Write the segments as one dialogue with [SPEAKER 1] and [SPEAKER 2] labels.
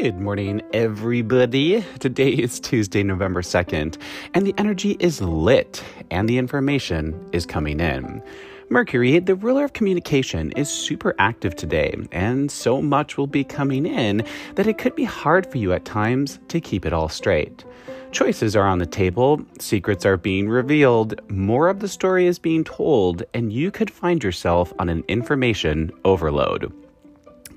[SPEAKER 1] Good morning, everybody. Today is Tuesday, November 2nd, and the energy is lit and the information is coming in. Mercury, the ruler of communication, is super active today, and so much will be coming in that it could be hard for you at times to keep it all straight. Choices are on the table, secrets are being revealed, more of the story is being told, and you could find yourself on an information overload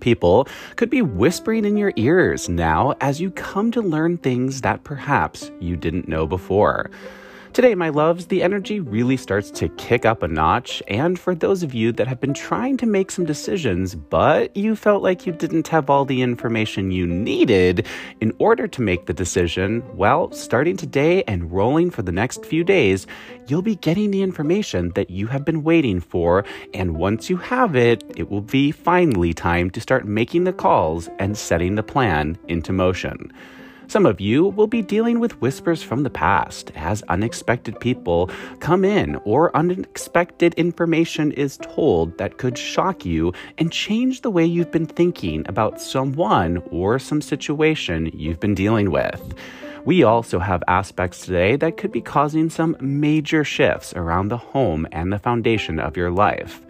[SPEAKER 1] people could be whispering in your ears now as you come to learn things that perhaps you didn't know before. Today, my loves, the energy really starts to kick up a notch. And for those of you that have been trying to make some decisions, but you felt like you didn't have all the information you needed in order to make the decision, well, starting today and rolling for the next few days, you'll be getting the information that you have been waiting for. And once you have it, it will be finally time to start making the calls and setting the plan into motion. Some of you will be dealing with whispers from the past as unexpected people come in or unexpected information is told that could shock you and change the way you've been thinking about someone or some situation you've been dealing with. We also have aspects today that could be causing some major shifts around the home and the foundation of your life.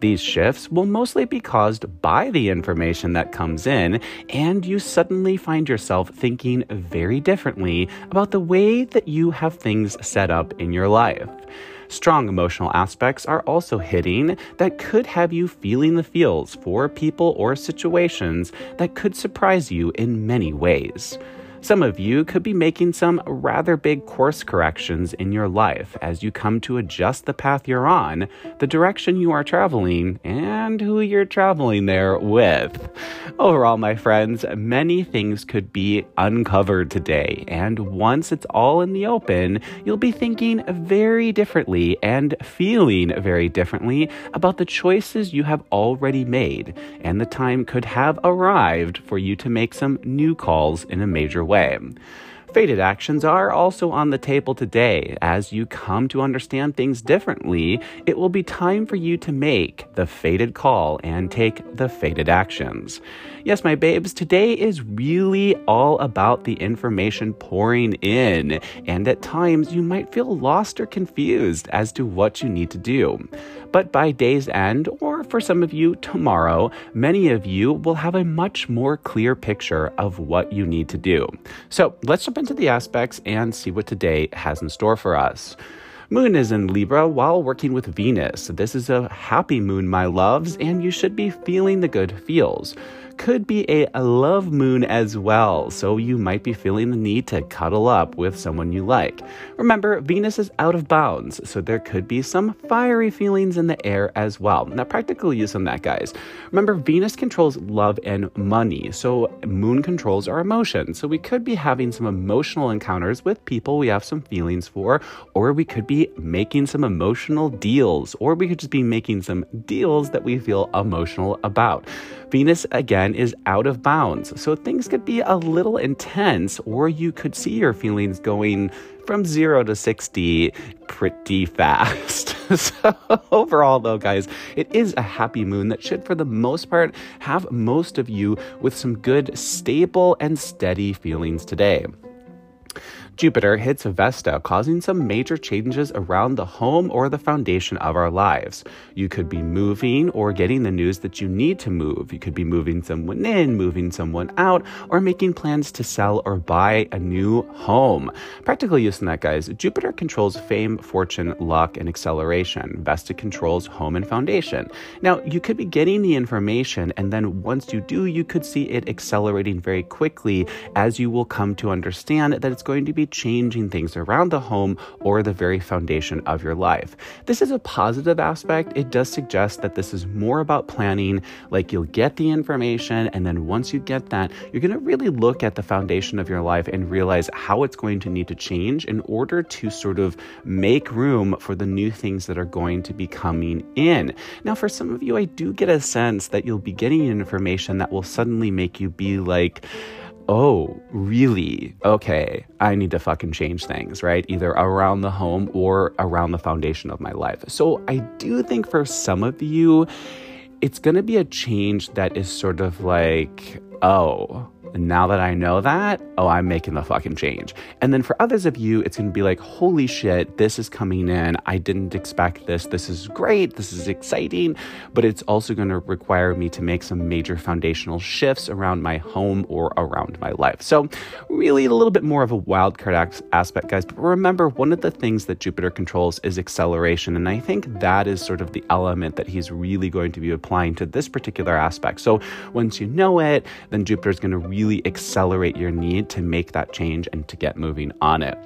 [SPEAKER 1] These shifts will mostly be caused by the information that comes in, and you suddenly find yourself thinking very differently about the way that you have things set up in your life. Strong emotional aspects are also hitting that could have you feeling the feels for people or situations that could surprise you in many ways. Some of you could be making some rather big course corrections in your life as you come to adjust the path you're on, the direction you are traveling, and who you're traveling there with. Overall, my friends, many things could be uncovered today, and once it's all in the open, you'll be thinking very differently and feeling very differently about the choices you have already made, and the time could have arrived for you to make some new calls in a major way. Fated actions are also on the table today. As you come to understand things differently, it will be time for you to make the fated call and take the fated actions. Yes, my babes, today is really all about the information pouring in, and at times you might feel lost or confused as to what you need to do. But by day's end, or for some of you tomorrow, many of you will have a much more clear picture of what you need to do. So let's jump into the aspects and see what today has in store for us. Moon is in Libra while working with Venus. This is a happy moon, my loves, and you should be feeling the good feels could be a, love moon as well, so you might be feeling the need to cuddle up with someone you like. Remember, Venus is out of bounds, so there could be some fiery feelings in the air as well. Now, practical use on that, guys. Remember, Venus controls love and money, so moon controls our emotions. So we could be having some emotional encounters with people we have some feelings for, or we could be making some emotional deals, or we could just be making some deals that we feel emotional about. Venus, again, is out of bounds. So things could be a little intense, or you could see your feelings going from zero to 60 pretty fast. so, overall, though, guys, it is a happy moon that should, for the most part, have most of you with some good, stable, and steady feelings today. Jupiter hits Vesta, causing some major changes around the home or the foundation of our lives. You could be moving or getting the news that you need to move. You could be moving someone in, moving someone out, or making plans to sell or buy a new home. Practical use in that, guys. Jupiter controls fame, fortune, luck, and acceleration. Vesta controls home and foundation. Now, you could be getting the information, and then once you do, you could see it accelerating very quickly as you will come to understand that it's going to be changing things around the home or the very foundation of your life. This is a positive aspect. It does suggest that this is more about planning, like you'll get the information, and then once you get that, you're going to really look at the foundation of your life and realize how it's going to need to change in order to sort of make room for the new things that are going to be coming in. Now, for some of you, I do get a sense that you'll be getting information that will suddenly make you be like, oh, really? Okay, I need to fucking change things, right? Either around the home or around the foundation of my life. So I do think for some of you, it's gonna be a change that is sort of like, oh, now that I know that, oh, I'm making the fucking change. And then for others of you, it's to be like, holy shit, this is coming in. I didn't expect this. This is great. This is exciting. But it's also to require me to make some major foundational shifts around my home or around my life. So, really, a little bit more of a wild card aspect, guys. But remember, one of the things that Jupiter controls is acceleration. And I think that is sort of the element that he's really going to be applying to this particular aspect. So, once you know it, then Jupiter is going to really accelerate your need to make that change and to get moving on it.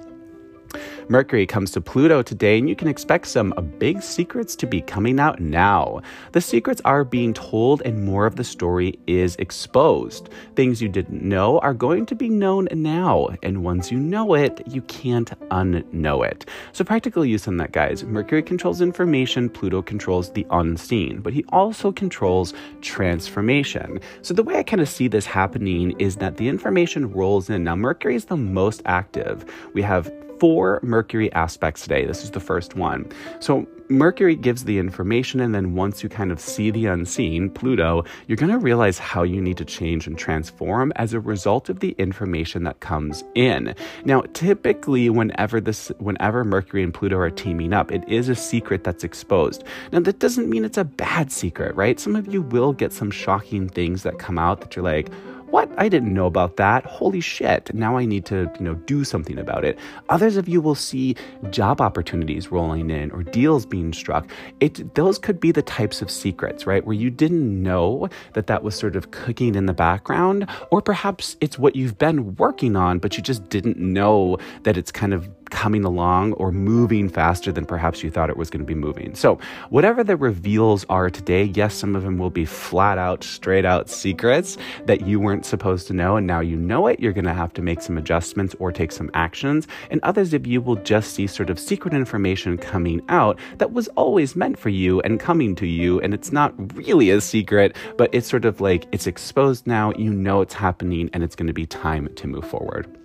[SPEAKER 1] Mercury comes to Pluto today, and you can expect some uh, big secrets to be coming out now. The secrets are being told, and more of the story is exposed. Things you didn't know are going to be known now, and once you know it, you can't unknow it. So, practical use on that, guys. Mercury controls information, Pluto controls the unseen, but he also controls transformation. So, the way I kind of see this happening is that the information rolls in. Now, Mercury is the most active. We have four Mercury aspects today. This is the first one. So, Mercury gives the information, and then once you kind of see the unseen, Pluto, you're going to realize how you need to change and transform as a result of the information that comes in. Now, typically, whenever this, whenever Mercury and Pluto are teaming up, it is a secret that's exposed. Now, that doesn't mean it's a bad secret, right? Some of you will get some shocking things that come out that you're like, what? I didn't know about that. Holy shit. Now I need to, you know, do something about it. Others of you will see job opportunities rolling in or deals being struck. It those could be the types of secrets, right? Where you didn't know that that was sort of cooking in the background or perhaps it's what you've been working on but you just didn't know that it's kind of coming along or moving faster than perhaps you thought it was going to be moving. So, whatever the reveals are today, yes, some of them will be flat out, straight out secrets that you weren't supposed to know, and now you know it. You're going to have to make some adjustments or take some actions. And others of you will just see sort of secret information coming out that was always meant for you and coming to you, and it's not really a secret, but it's sort of like it's exposed now, you know it's happening, and it's going to be time to move forward.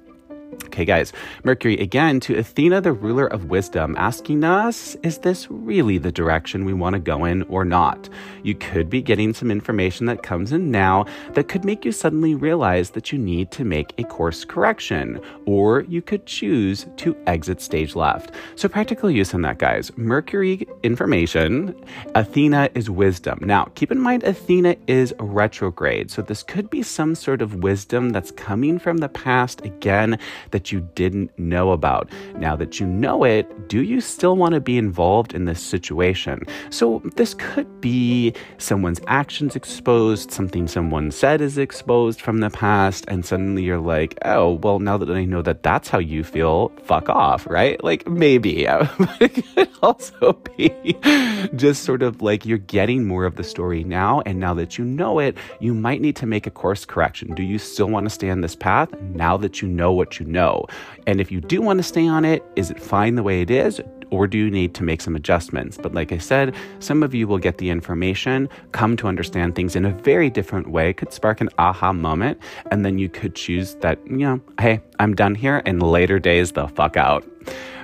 [SPEAKER 1] Okay, guys, Mercury again to Athena, the ruler of wisdom, asking us, is this really the direction we want to go in or not? You could be getting some information that comes in now that could make you suddenly realize that you need to make a course correction, or you could choose to exit stage left. So, practical use on that, guys. Mercury information, Athena is wisdom. Now, keep in mind, Athena is retrograde, so this could be some sort of wisdom that's coming from the past again that you didn't know about. Now that you know it, do you still want to be involved in this situation? So, this could be someone's actions exposed, something someone said is exposed from the past, and suddenly you're like, oh, well, now that I know that that's how you feel, fuck off, right? Like, maybe. it could also be just sort of like you're getting more of the story now, and now that you know it, you might need to make a course correction. Do you still want to stay on this path now that you know what you know? And if you do want to stay on it, is it fine the way it is? Or do you need to make some adjustments? But like I said, some of you will get the information, come to understand things in a very different way, could spark an aha moment, and then you could choose that, you know, hey, I'm done here, and later days, the fuck out.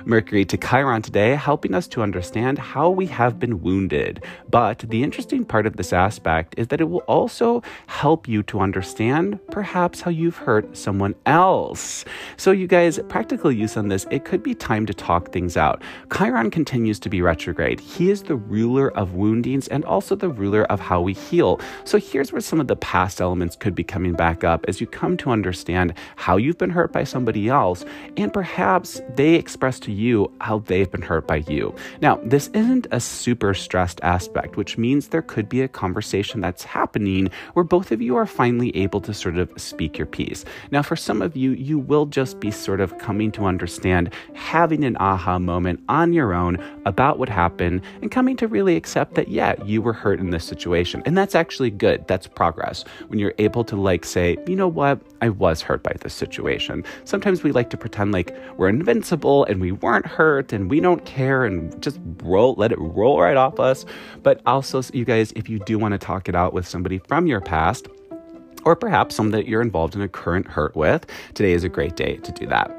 [SPEAKER 1] Mercury to Chiron today, helping us to understand how we have been wounded. But the interesting part of this aspect is that it will also help you to understand perhaps how you've hurt someone else. So, you guys, practical use on this, it could be time to talk things out. Chiron continues to be retrograde. He is the ruler of woundings and also the ruler of how we heal. So, here's where some of the past elements could be coming back up as you come to understand how you've been hurt by somebody else, and perhaps they express to you how they've been hurt by you. Now, this isn't a super stressed aspect, which means there could be a conversation that's happening where both of you are finally able to sort of speak your piece. Now, for some of you, you will just be sort of coming to understand, having an aha moment on your own about what happened, and coming to really accept that, yeah, you were hurt in this situation. And that's actually good. That's progress. When you're able to, like, say, you know what, I was hurt by this situation. Sometimes we like to pretend like we're invincible and we weren't hurt and we don't care and just roll, let it roll right off us. But also, you guys, if you do want to talk it out with somebody from your past, or perhaps someone that you're involved in a current hurt with, today is a great day to do that.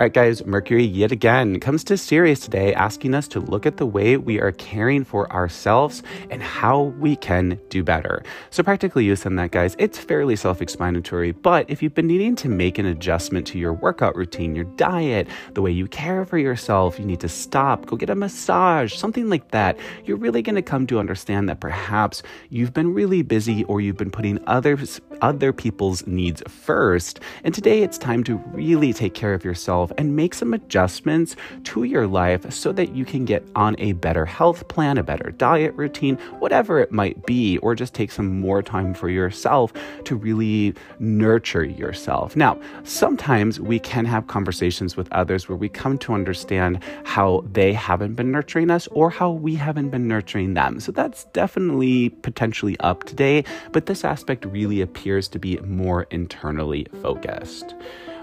[SPEAKER 1] All right, guys, Mercury yet again comes to Sirius today, asking us to look at the way we are caring for ourselves and how we can do better. So, practically use on that, guys, it's fairly self explanatory. But if you've been needing to make an adjustment to your workout routine, your diet, the way you care for yourself, you need to stop, go get a massage, something like that, you're really going to come to understand that perhaps you've been really busy or you've been putting others, other people's needs first. And today it's time to really take care of yourself and make some adjustments to your life so that you can get on a better health plan, a better diet routine, whatever it might be, or just take some more time for yourself to really nurture yourself. Now, sometimes we can have conversations with others where we come to understand how they haven't been nurturing us or how we haven't been nurturing them. So that's definitely potentially up today, but this aspect really appears to be more internally focused.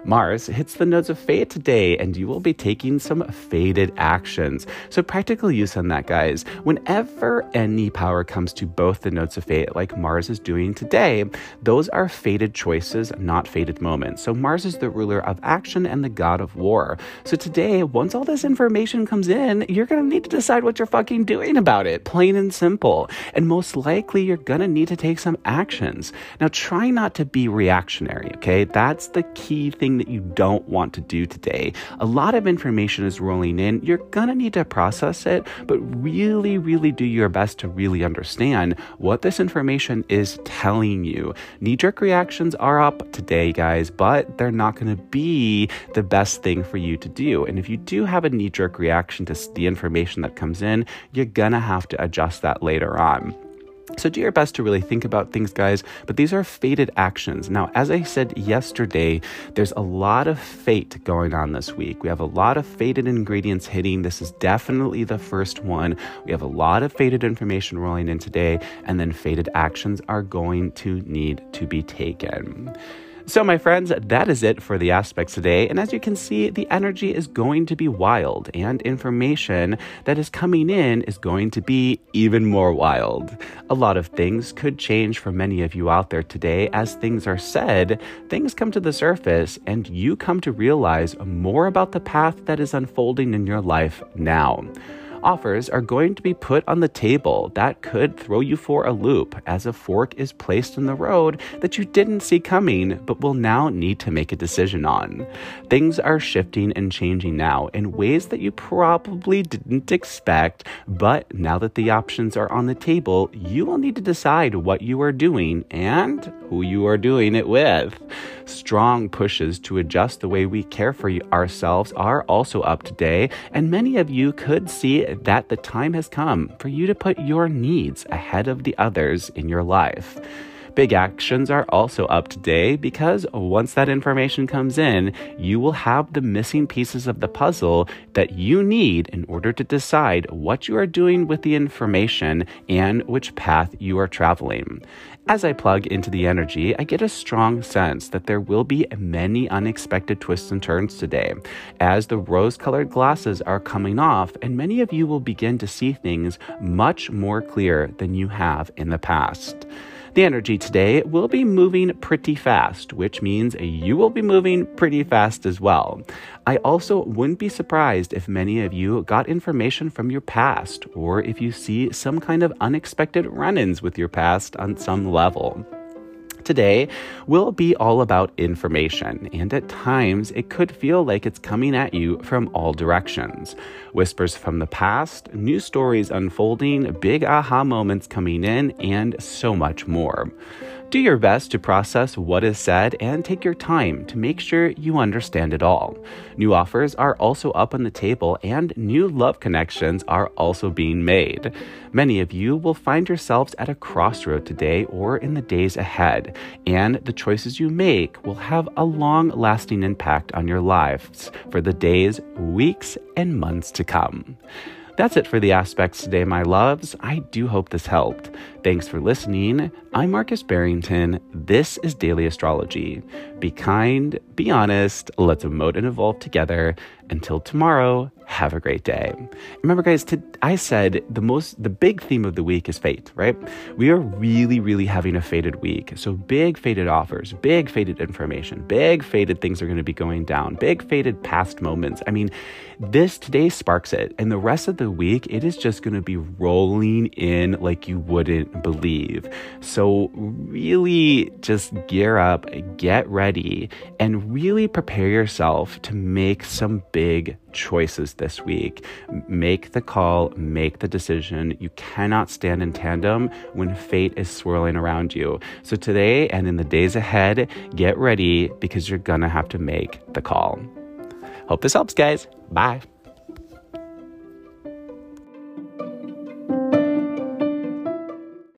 [SPEAKER 1] Mars hits the nodes of fate today, and you will be taking some fated actions. So, practical use on that, guys. Whenever any power comes to both the nodes of fate, like Mars is doing today, those are fated choices, not fated moments. So, Mars is the ruler of action and the god of war. So, today, once all this information comes in, you're to need to decide what you're fucking doing about it, plain and simple. And most likely, you're to need to take some actions. Now, try not to be reactionary, okay? That's the key thing that you don't want to do today. A lot of information is rolling in. You're going to need to process it, but really, really do your best to really understand what this information is telling you. Knee jerk reactions are up today, guys, but they're not going to be the best thing for you to do. And if you do have a knee jerk reaction to the information that comes in, you're going to have to adjust that later on. So do your best to really think about things, guys, but these are fated actions. Now, as I said yesterday, there's a lot of fate going on this week. We have a lot of fated ingredients hitting. This is definitely the first one. We have a lot of fated information rolling in today, and then fated actions are going to need to be taken. So, my friends, that is it for the aspects today. And as you can see, the energy is going to be wild, and information that is coming in is going to be even more wild. A lot of things could change for many of you out there today. As things are said, things come to the surface, and you come to realize more about the path that is unfolding in your life now offers are going to be put on the table that could throw you for a loop as a fork is placed in the road that you didn't see coming but will now need to make a decision on. Things are shifting and changing now in ways that you probably didn't expect, but now that the options are on the table, you will need to decide what you are doing and who you are doing it with. Strong pushes to adjust the way we care for ourselves are also up today, and many of you could see that the time has come for you to put your needs ahead of the others in your life. Big actions are also up today because once that information comes in, you will have the missing pieces of the puzzle that you need in order to decide what you are doing with the information and which path you are traveling. As I plug into the energy, I get a strong sense that there will be many unexpected twists and turns today, as the rose colored glasses are coming off, and many of you will begin to see things much more clear than you have in the past. The energy today will be moving pretty fast, which means you will be moving pretty fast as well. I also wouldn't be surprised if many of you got information from your past, or if you see some kind of unexpected run ins with your past on some level today will be all about information, and at times it could feel like it's coming at you from all directions. Whispers from the past, new stories unfolding, big aha moments coming in, and so much more. Do your best to process what is said and take your time to make sure you understand it all. New offers are also up on the table and new love connections are also being made. Many of you will find yourselves at a crossroad today or in the days ahead, and the choices you make will have a long lasting impact on your lives for the days, weeks, and months to come. That's it for the aspects today, my loves. I do hope this helped. Thanks for listening. I'm Marcus Barrington. This is Daily Astrology. Be kind, be honest, let's emote and evolve together, Until tomorrow, have a great day. Remember, guys, to, I said the most, the big theme of the week is fate, right? We are really, really having a fated week. So big fated offers, big fated information, big fated things are going to be going down, big fated past moments. I mean, this today sparks it, and the rest of the week, it is just going to be rolling in like you wouldn't believe. So really just gear up, get ready, and really prepare yourself to make some big choices this week. Make the call, make the decision. You cannot stand in tandem when fate is swirling around you. So today and in the days ahead, get ready because you're gonna have to make the call. Hope this helps, guys. Bye.